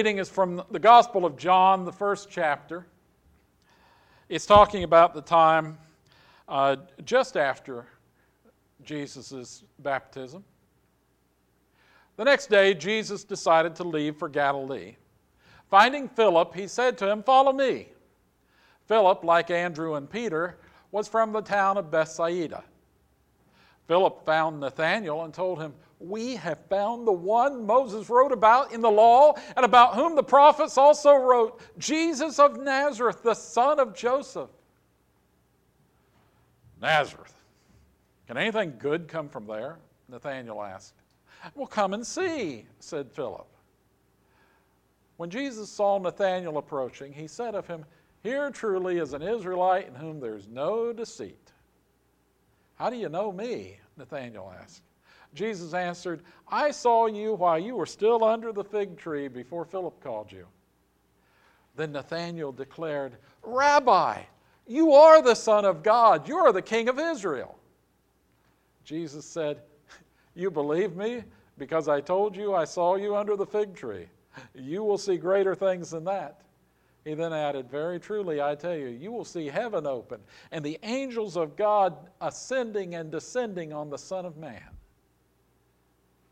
Reading is from the Gospel of John, the first chapter. It's talking about the time uh, just after Jesus' baptism. The next day, Jesus decided to leave for Galilee. Finding Philip, he said to him, Follow me. Philip, like Andrew and Peter, was from the town of Bethsaida. Philip found Nathanael and told him, We have found the one Moses wrote about in the law and about whom the prophets also wrote, Jesus of Nazareth, the son of Joseph. Nazareth. Can anything good come from there? Nathanael asked. Well, come and see, said Philip. When Jesus saw Nathanael approaching, he said of him, Here truly is an Israelite in whom there is no deceit. How do you know me? Nathanael asked. Jesus answered, I saw you while you were still under the fig tree before Philip called you. Then Nathanael declared, Rabbi, you are the Son of God. You are the King of Israel. Jesus said, You believe me because I told you I saw you under the fig tree. You will see greater things than that. He then added, Very truly, I tell you, you will see heaven open and the angels of God ascending and descending on the Son of Man.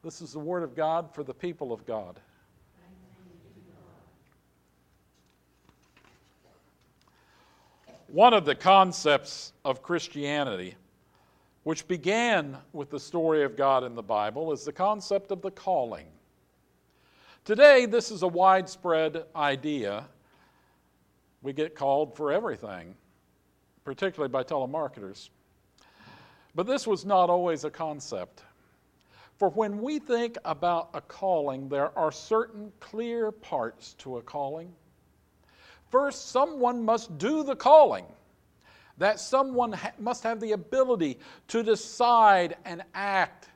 This is the word of God for the people of God. One of the concepts of Christianity which began with the story of God in the Bible, is the concept of the calling. Today, this is a widespread idea. We get called for everything, particularly by telemarketers. But this was not always a concept. For when we think about a calling, there are certain clear parts to a calling. First, someone must do the calling. That someone ha- must have the ability to decide and act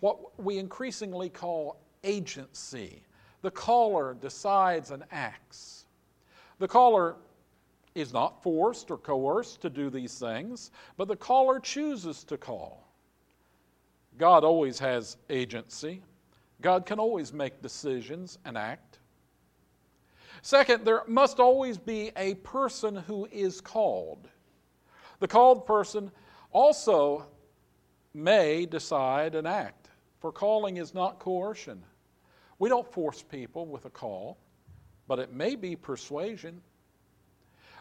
what we increasingly call agency. The caller decides and acts. The caller is not forced or coerced to do these things, but the caller chooses to call. God always has agency. God can always make decisions and act. Second, there must always be a person who is called. The called person also may decide and act, for calling is not coercion. We don't force people with a call, but it may be persuasion.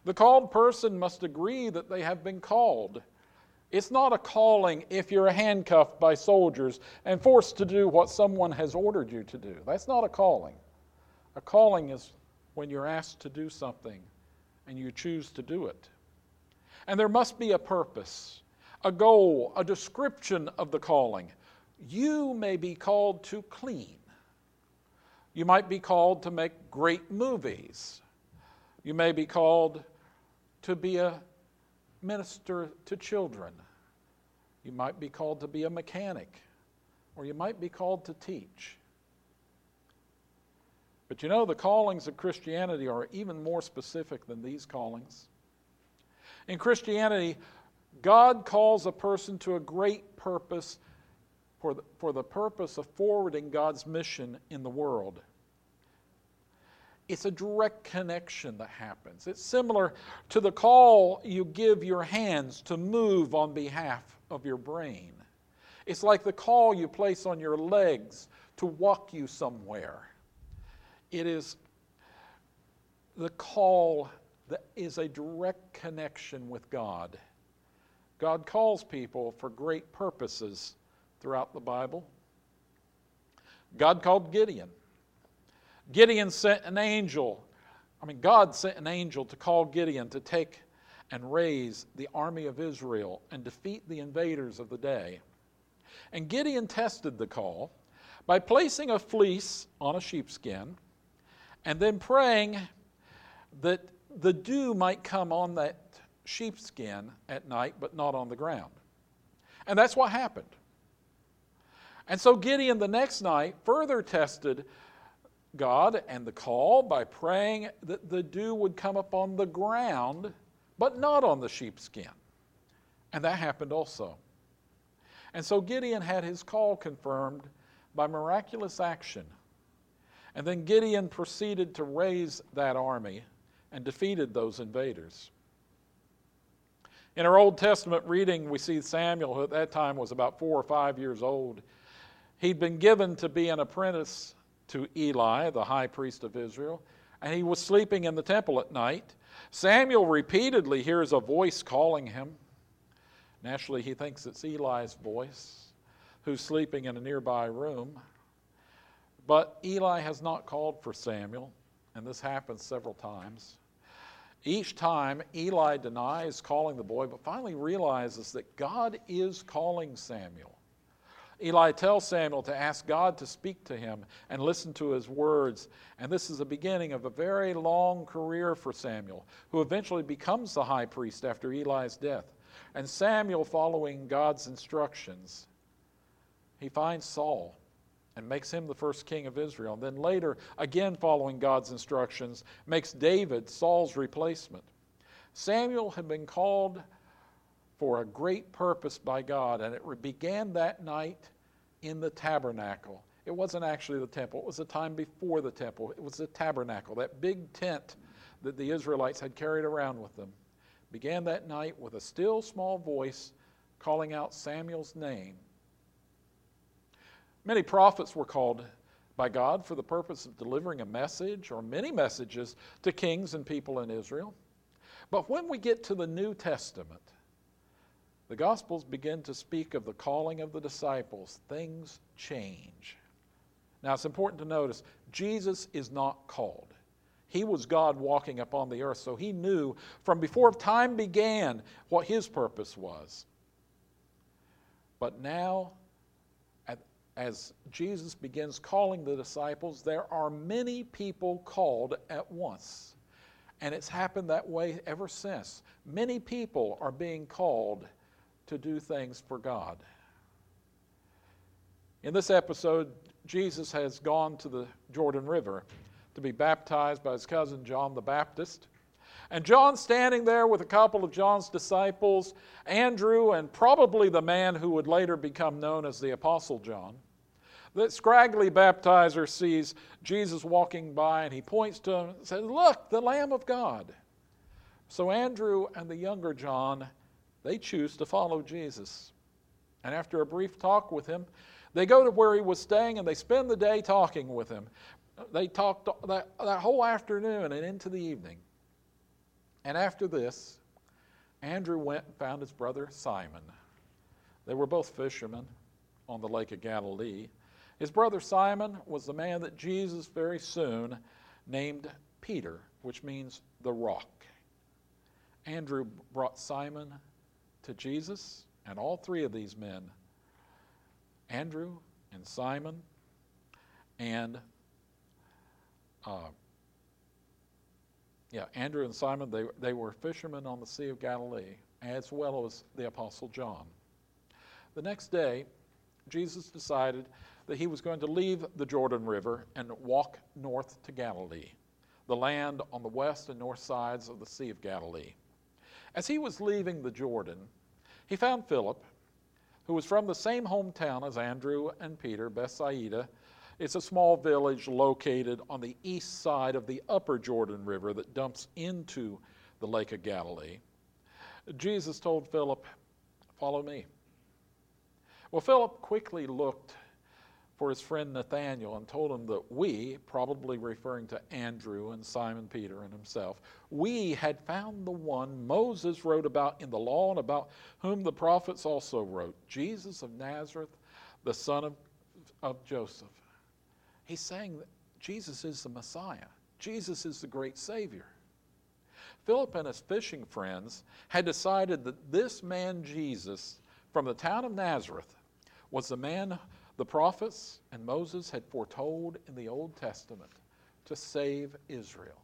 The called person must agree that they have been called it's not a calling if you're handcuffed by soldiers and forced to do what someone has ordered you to do. That's not a calling. A calling is when you're asked to do something and you choose to do it. And there must be a purpose, a goal, a description of the calling. You may be called to clean. You might be called to make great movies. You may be called to be a minister to children. You might be called to be a mechanic, or you might be called to teach. But you know, the callings of Christianity are even more specific than these callings. In Christianity, God calls a person to a great purpose for the, for the purpose of forwarding God's mission in the world it's a direct connection that happens. It's similar to the call you give your hands to move on behalf of your brain. It's like the call you place on your legs to walk you somewhere. It is the call that is a direct connection with God. God calls people for great purposes throughout the Bible. God called Gideon. Gideon sent an angel. I mean, God sent an angel to call Gideon to take and raise the army of Israel and defeat the invaders of the day. And Gideon tested the call by placing a fleece on a sheepskin and then praying that the dew might come on that sheepskin at night, but not on the ground. And that's what happened. And so Gideon the next night further tested God and the call by praying that the dew would come upon the ground, but not on the sheepskin. And that happened also. And so Gideon had his call confirmed by miraculous action. And then Gideon proceeded to raise that army and defeated those invaders. In our Old Testament reading, we see Samuel, who at that time was about four or five years old. He'd been given to be an apprentice to Eli, the high priest of Israel, and he was sleeping in the temple at night. Samuel repeatedly hears a voice calling him. Naturally, he thinks it's Eli's voice, who's sleeping in a nearby room. But Eli has not called for Samuel, and this happens several times. Each time, Eli denies calling the boy, but finally realizes that God is calling Samuel. Eli tells Samuel to ask God to speak to him and listen to his words. And this is the beginning of a very long career for Samuel, who eventually becomes the high priest after Eli's death. And Samuel, following God's instructions, he finds Saul and makes him the first king of Israel. And then later, again following God's instructions, makes David Saul's replacement. Samuel had been called for a great purpose by God. And it began that night in the tabernacle. It wasn't actually the temple, it was the time before the temple. It was the tabernacle, that big tent that the Israelites had carried around with them. Began that night with a still small voice calling out Samuel's name. Many prophets were called by God for the purpose of delivering a message or many messages to kings and people in Israel. But when we get to the New Testament, the Gospels begin to speak of the calling of the disciples, things change. Now, it's important to notice Jesus is not called. He was God walking upon the earth, so he knew from before time began what his purpose was. But now, as Jesus begins calling the disciples, there are many people called at once. And it's happened that way ever since. Many people are being called to do things for God. In this episode, Jesus has gone to the Jordan River to be baptized by his cousin John the Baptist. And John standing there with a couple of John's disciples, Andrew, and probably the man who would later become known as the Apostle John. The scraggly baptizer sees Jesus walking by and he points to him and says, Look, the Lamb of God. So Andrew and the younger John, they choose to follow Jesus. And after a brief talk with him, they go to where he was staying and they spend the day talking with him. They talked that, that whole afternoon and into the evening. And after this, Andrew went and found his brother Simon. They were both fishermen on the Lake of Galilee. His brother Simon was the man that Jesus very soon named Peter, which means the rock. Andrew brought Simon to Jesus, and all three of these men, Andrew and Simon and uh, yeah, Andrew and Simon, they, they were fishermen on the Sea of Galilee, as well as the Apostle John. The next day, Jesus decided that he was going to leave the Jordan River and walk north to Galilee, the land on the west and north sides of the Sea of Galilee. As he was leaving the Jordan, he found Philip, who was from the same hometown as Andrew and Peter, Bethsaida. It's a small village located on the east side of the upper Jordan River that dumps into the Lake of Galilee. Jesus told Philip, Follow me. Well, Philip quickly looked for his friend Nathanael and told him that we, probably referring to Andrew and Simon Peter and himself, we had found the one Moses wrote about in the law and about whom the prophets also wrote, Jesus of Nazareth, the son of, of Joseph. He's saying that Jesus is the Messiah, Jesus is the great Savior. Philip and his fishing friends had decided that this man Jesus from the town of Nazareth was the man the prophets and Moses had foretold in the Old Testament to save Israel.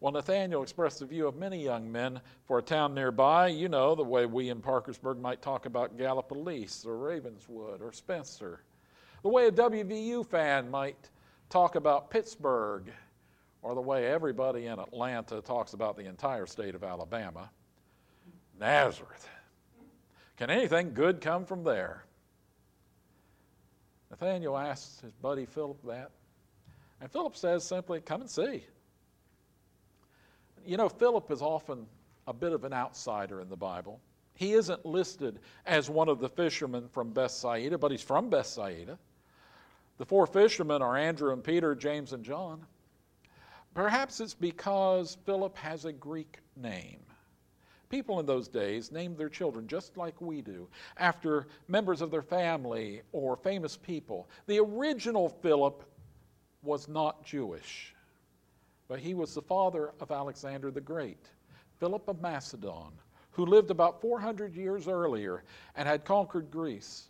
Well, Nathanael expressed the view of many young men for a town nearby. You know, the way we in Parkersburg might talk about Gallipolis or Ravenswood or Spencer. The way a WVU fan might talk about Pittsburgh, or the way everybody in Atlanta talks about the entire state of Alabama. Nazareth. Can anything good come from there? Nathaniel asks his buddy Philip that. And Philip says simply, Come and see. You know, Philip is often a bit of an outsider in the Bible. He isn't listed as one of the fishermen from Bethsaida, but he's from Bethsaida. The four fishermen are Andrew and Peter, James and John. Perhaps it's because Philip has a Greek name. People in those days named their children just like we do, after members of their family or famous people. The original Philip was not Jewish, but he was the father of Alexander the Great, Philip of Macedon, who lived about 400 years earlier and had conquered Greece.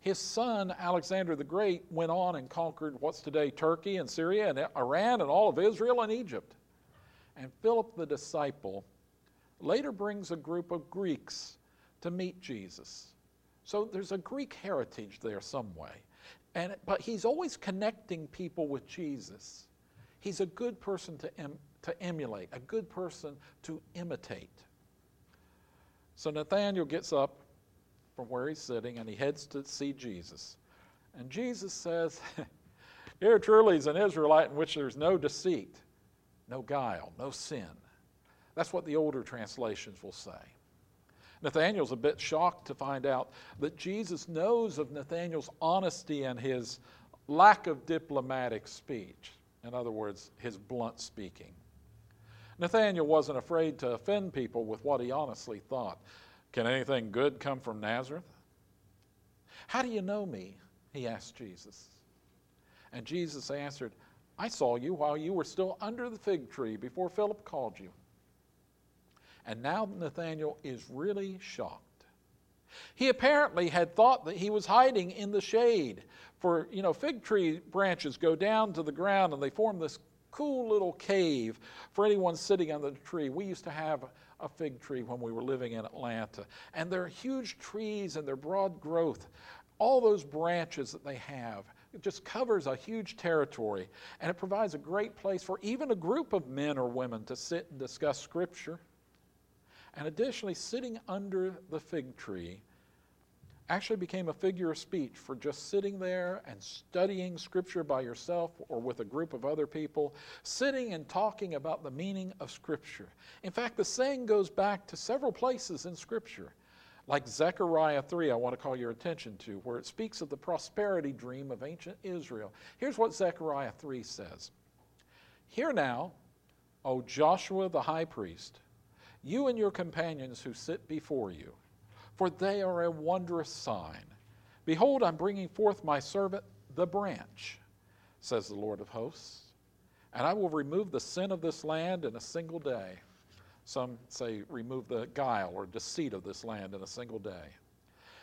His son, Alexander the Great, went on and conquered what's today Turkey and Syria and Iran and all of Israel and Egypt. And Philip the disciple later brings a group of Greeks to meet Jesus. So there's a Greek heritage there some way. And, but he's always connecting people with Jesus. He's a good person to, em, to emulate, a good person to imitate. So Nathanael gets up from where he's sitting and he heads to see Jesus. And Jesus says, Here truly is an Israelite in which there's no deceit, no guile, no sin. That's what the older translations will say. Nathanael's a bit shocked to find out that Jesus knows of Nathanael's honesty and his lack of diplomatic speech. In other words, his blunt speaking. Nathanael wasn't afraid to offend people with what he honestly thought. Can anything good come from Nazareth? How do you know me? He asked Jesus. And Jesus answered, I saw you while you were still under the fig tree before Philip called you. And now Nathanael is really shocked. He apparently had thought that he was hiding in the shade. For, you know, fig tree branches go down to the ground and they form this cool little cave for anyone sitting under the tree. We used to have a fig tree when we were living in Atlanta. And they're huge trees and they're broad growth. All those branches that they have, it just covers a huge territory. And it provides a great place for even a group of men or women to sit and discuss Scripture. And additionally, sitting under the fig tree actually became a figure of speech for just sitting there and studying Scripture by yourself or with a group of other people, sitting and talking about the meaning of Scripture. In fact, the saying goes back to several places in Scripture, like Zechariah 3, I want to call your attention to, where it speaks of the prosperity dream of ancient Israel. Here's what Zechariah 3 says Hear now, O Joshua the high priest, you and your companions who sit before you for they are a wondrous sign. Behold, I'm bringing forth my servant, the branch, says the Lord of hosts, and I will remove the sin of this land in a single day. Some say, remove the guile or deceit of this land in a single day.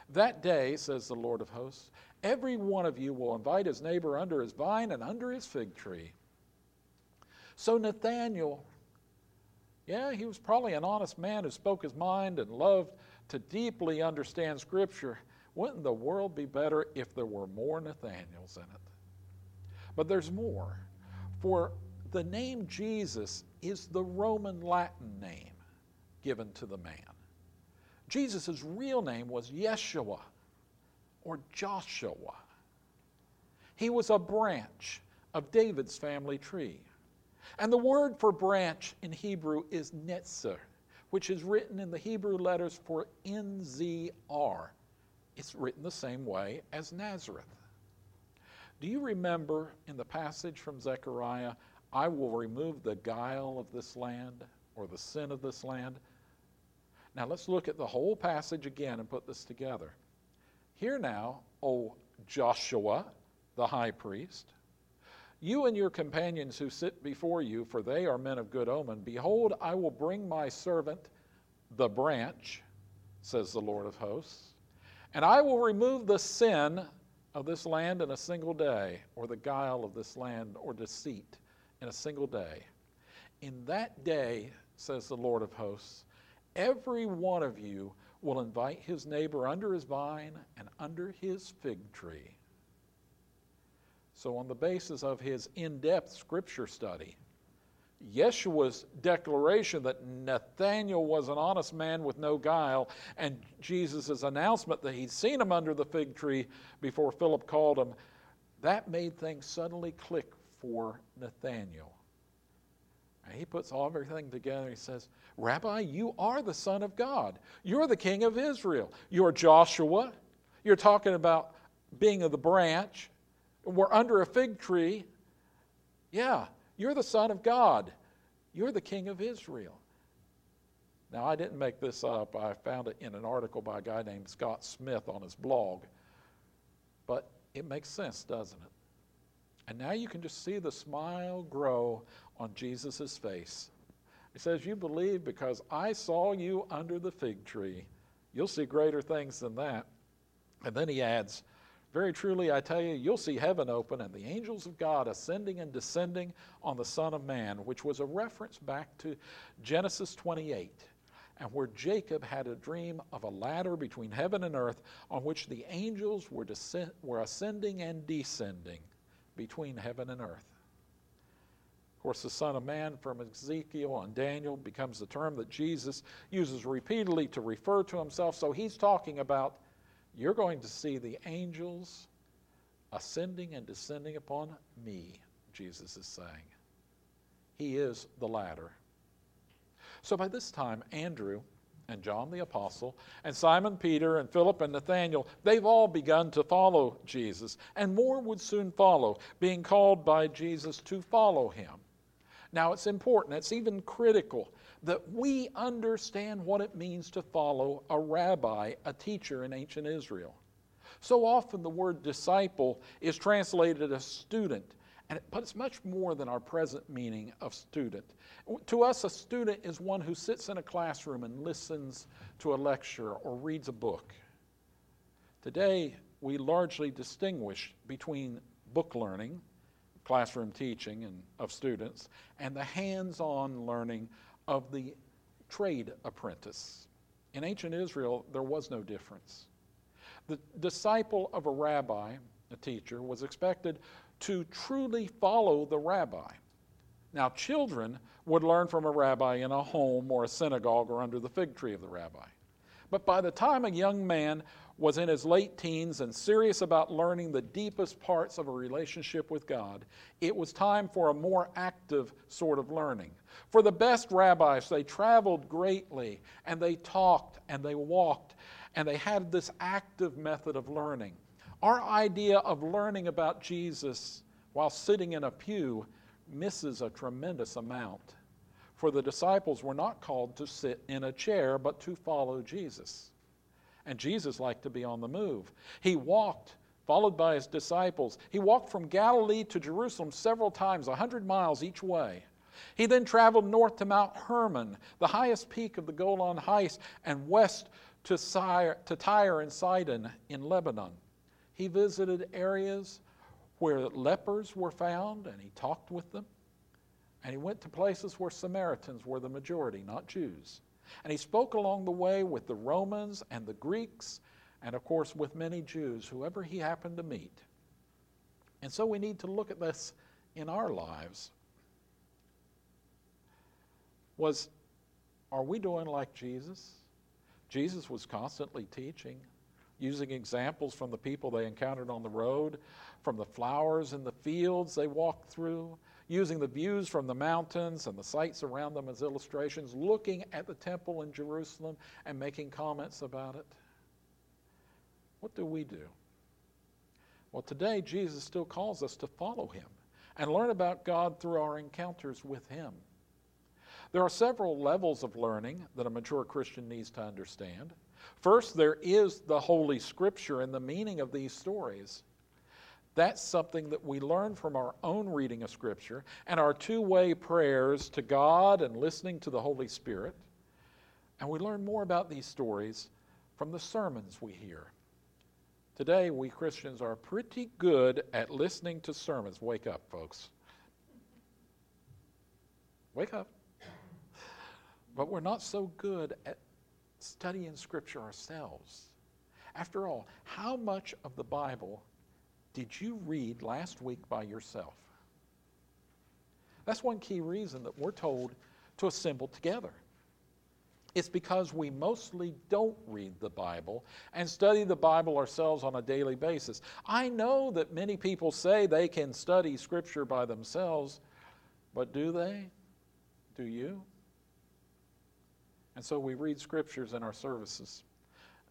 That day, says the Lord of hosts, every one of you will invite his neighbor under his vine and under his fig tree. So Nathanael, yeah, he was probably an honest man who spoke his mind and loved to deeply understand Scripture, wouldn't the world be better if there were more Nathaniels in it? But there's more. For the name Jesus is the Roman Latin name given to the man. Jesus' real name was Yeshua or Joshua. He was a branch of David's family tree. And the word for branch in Hebrew is netzer which is written in the Hebrew letters for NZR. It's written the same way as Nazareth. Do you remember in the passage from Zechariah, I will remove the guile of this land or the sin of this land? Now let's look at the whole passage again and put this together. Hear now, O Joshua, the high priest, you and your companions who sit before you, for they are men of good omen, behold, I will bring my servant, the branch, says the Lord of hosts, and I will remove the sin of this land in a single day, or the guile of this land, or deceit in a single day. In that day, says the Lord of hosts, every one of you will invite his neighbor under his vine and under his fig tree so, on the basis of his in depth scripture study, Yeshua's declaration that Nathanael was an honest man with no guile, and Jesus' announcement that he'd seen him under the fig tree before Philip called him, that made things suddenly click for Nathanael. And he puts all everything together. He says, Rabbi, you are the Son of God. You're the King of Israel. You're Joshua. You're talking about being of the branch we're under a fig tree. Yeah, you're the Son of God. You're the King of Israel. Now, I didn't make this up. I found it in an article by a guy named Scott Smith on his blog. But it makes sense, doesn't it? And now you can just see the smile grow on Jesus' face. He says, You believe because I saw you under the fig tree. You'll see greater things than that. And then he adds, very truly, I tell you, you'll see heaven open and the angels of God ascending and descending on the Son of Man, which was a reference back to Genesis 28, and where Jacob had a dream of a ladder between heaven and earth on which the angels were, descend- were ascending and descending between heaven and earth. Of course, the Son of Man from Ezekiel and Daniel becomes the term that Jesus uses repeatedly to refer to himself. So he's talking about you're going to see the angels ascending and descending upon me, Jesus is saying. He is the ladder. So by this time, Andrew and John the Apostle, and Simon Peter and Philip and Nathanael, they've all begun to follow Jesus, and more would soon follow, being called by Jesus to follow him. Now, it's important, it's even critical that we understand what it means to follow a rabbi, a teacher in ancient Israel. So often the word disciple is translated as student, but it's much more than our present meaning of student. To us, a student is one who sits in a classroom and listens to a lecture or reads a book. Today, we largely distinguish between book learning, classroom teaching and of students, and the hands-on learning of the trade apprentice. In ancient Israel, there was no difference. The disciple of a rabbi, a teacher, was expected to truly follow the rabbi. Now, children would learn from a rabbi in a home or a synagogue or under the fig tree of the rabbi. But by the time a young man was in his late teens and serious about learning the deepest parts of a relationship with God, it was time for a more active sort of learning. For the best rabbis, they traveled greatly and they talked and they walked and they had this active method of learning. Our idea of learning about Jesus while sitting in a pew misses a tremendous amount. For the disciples were not called to sit in a chair, but to follow Jesus. And Jesus liked to be on the move. He walked, followed by his disciples. He walked from Galilee to Jerusalem several times, a 100 miles each way. He then traveled north to Mount Hermon, the highest peak of the Golan Heights, and west to, to Tyre and Sidon in Lebanon. He visited areas where lepers were found and he talked with them. And he went to places where Samaritans were the majority, not Jews. And he spoke along the way with the Romans and the Greeks, and of course with many Jews, whoever he happened to meet. And so we need to look at this in our lives. Was are we doing like Jesus? Jesus was constantly teaching, using examples from the people they encountered on the road, from the flowers in the fields they walked through, using the views from the mountains and the sights around them as illustrations, looking at the temple in Jerusalem and making comments about it. What do we do? Well, today Jesus still calls us to follow him and learn about God through our encounters with him. There are several levels of learning that a mature Christian needs to understand. First, there is the Holy Scripture and the meaning of these stories. That's something that we learn from our own reading of Scripture and our two way prayers to God and listening to the Holy Spirit. And we learn more about these stories from the sermons we hear. Today, we Christians are pretty good at listening to sermons. Wake up, folks. Wake up. But we're not so good at studying Scripture ourselves. After all, how much of the Bible did you read last week by yourself? That's one key reason that we're told to assemble together. It's because we mostly don't read the Bible and study the Bible ourselves on a daily basis. I know that many people say they can study Scripture by themselves, but do they? Do you? And so we read Scriptures in our services.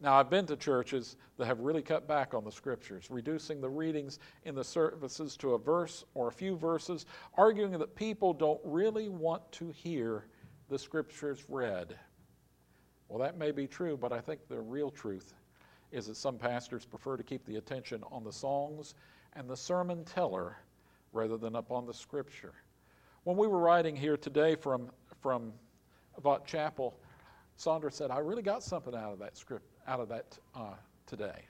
Now, I've been to churches that have really cut back on the scriptures, reducing the readings in the services to a verse or a few verses, arguing that people don't really want to hear the scriptures read. Well, that may be true, but I think the real truth is that some pastors prefer to keep the attention on the songs and the sermon teller rather than upon the scripture. When we were writing here today from, from Vaught Chapel, Sandra said, I really got something out of that script, out of that uh, today.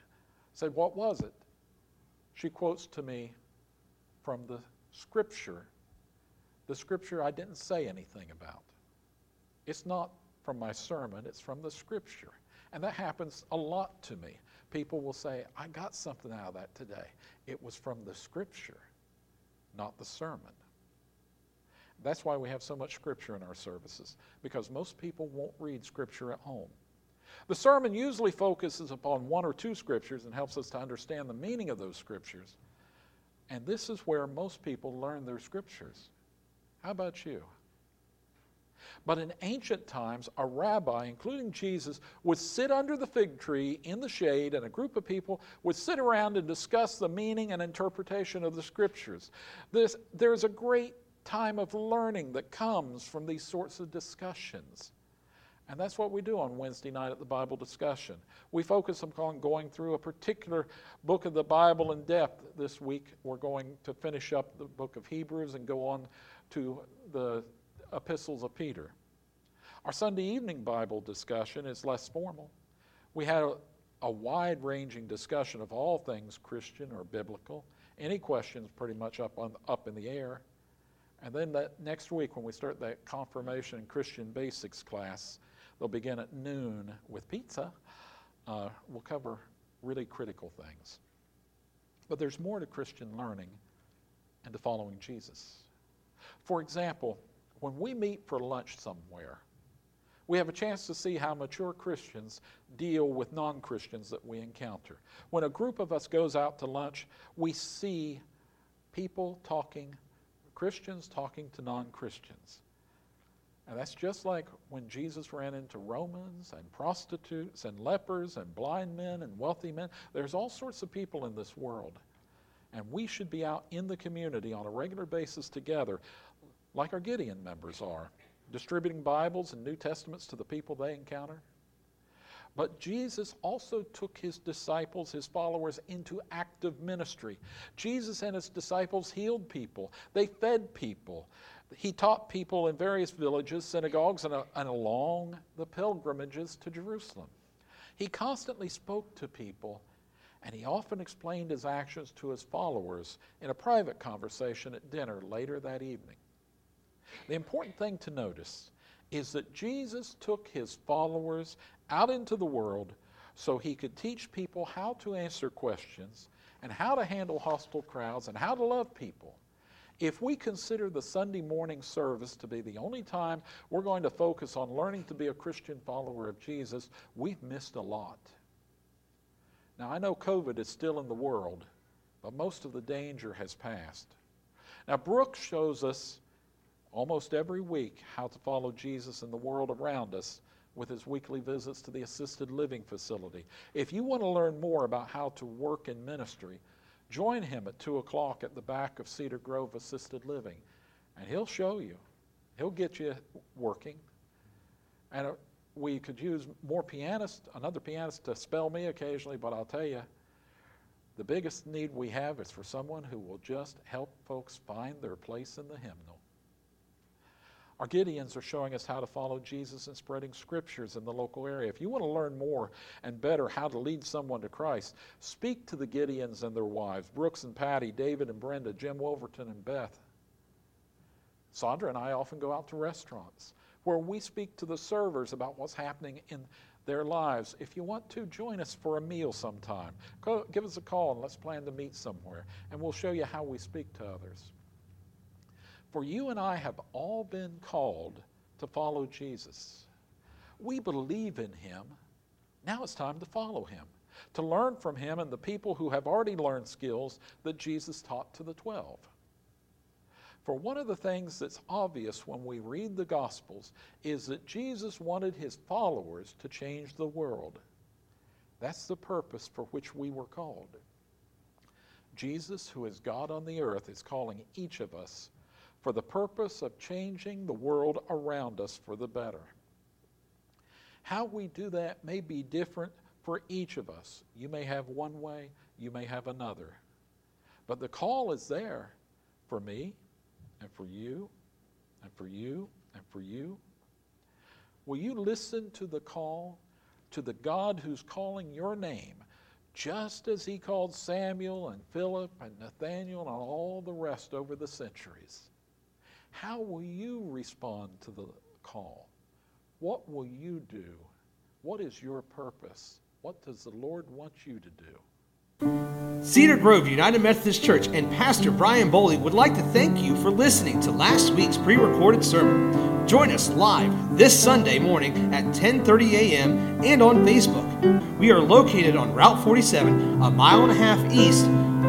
Said, What was it? She quotes to me from the scripture, the scripture I didn't say anything about. It's not from my sermon, it's from the scripture. And that happens a lot to me. People will say, I got something out of that today. It was from the scripture, not the sermon. That's why we have so much scripture in our services, because most people won't read scripture at home. The sermon usually focuses upon one or two scriptures and helps us to understand the meaning of those scriptures. And this is where most people learn their scriptures. How about you? But in ancient times, a rabbi, including Jesus, would sit under the fig tree in the shade, and a group of people would sit around and discuss the meaning and interpretation of the scriptures. There's a great time of learning that comes from these sorts of discussions. And that's what we do on Wednesday night at the Bible discussion. We focus on going through a particular book of the Bible in depth. This week, we're going to finish up the book of Hebrews and go on to the epistles of Peter. Our Sunday evening Bible discussion is less formal. We had a, a wide ranging discussion of all things Christian or biblical. Any questions pretty much up, on, up in the air. And then that next week, when we start that confirmation and Christian basics class, They'll begin at noon with pizza. Uh, we'll cover really critical things. But there's more to Christian learning and to following Jesus. For example, when we meet for lunch somewhere, we have a chance to see how mature Christians deal with non Christians that we encounter. When a group of us goes out to lunch, we see people talking, Christians talking to non Christians. And that's just like when Jesus ran into Romans and prostitutes and lepers and blind men and wealthy men. There's all sorts of people in this world. And we should be out in the community on a regular basis together, like our Gideon members are, distributing Bibles and New Testaments to the people they encounter. But Jesus also took his disciples, his followers, into active ministry. Jesus and his disciples healed people, they fed people, he taught people in various villages, synagogues, and, uh, and along the pilgrimages to Jerusalem. He constantly spoke to people, and he often explained his actions to his followers in a private conversation at dinner later that evening. The important thing to notice is that Jesus took his followers out into the world so he could teach people how to answer questions and how to handle hostile crowds and how to love people. If we consider the Sunday morning service to be the only time we're going to focus on learning to be a Christian follower of Jesus, we've missed a lot. Now, I know COVID is still in the world, but most of the danger has passed. Now, Brooks shows us almost every week how to follow Jesus in the world around us with his weekly visits to the assisted living facility. If you want to learn more about how to work in ministry, Join him at 2 o'clock at the back of Cedar Grove Assisted Living, and he'll show you. He'll get you working. And uh, we could use more pianists, another pianist to spell me occasionally, but I'll tell you, the biggest need we have is for someone who will just help folks find their place in the hymnal. Our Gideons are showing us how to follow Jesus and spreading scriptures in the local area. If you want to learn more and better how to lead someone to Christ, speak to the Gideons and their wives Brooks and Patty, David and Brenda, Jim Wolverton and Beth. Sandra and I often go out to restaurants where we speak to the servers about what's happening in their lives. If you want to, join us for a meal sometime. give us a call and let's plan to meet somewhere, and we'll show you how we speak to others. For you and I have all been called to follow Jesus. We believe in him. Now it's time to follow him, to learn from him and the people who have already learned skills that Jesus taught to the 12. For one of the things that's obvious when we read the Gospels is that Jesus wanted his followers to change the world. That's the purpose for which we were called. Jesus, who is God on the earth, is calling each of us for the purpose of changing the world around us for the better. How we do that may be different for each of us. You may have one way, you may have another. But the call is there for me and for you and for you and for you. Will you listen to the call to the God who's calling your name, just as he called Samuel and Philip and Nathaniel and all the rest over the centuries? How will you respond to the call? What will you do? What is your purpose? What does the Lord want you to do? Cedar Grove United Methodist Church and Pastor Brian Boley would like to thank you for listening to last week's pre-recorded sermon. Join us live this Sunday morning at 10:30 a.m. and on Facebook. We are located on Route 47, a mile and a half east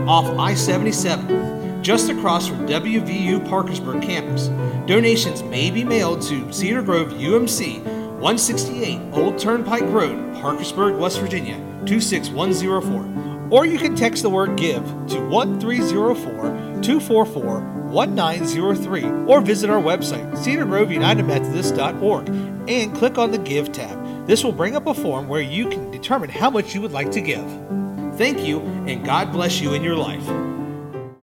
off I-77 just across from WVU Parkersburg campus. Donations may be mailed to Cedar Grove UMC, 168 Old Turnpike Road, Parkersburg, West Virginia, 26104 or you can text the word GIVE to 1304 244 1903 or visit our website, cedargroveunitedmethodist.org, and click on the Give tab. This will bring up a form where you can determine how much you would like to give. Thank you, and God bless you in your life.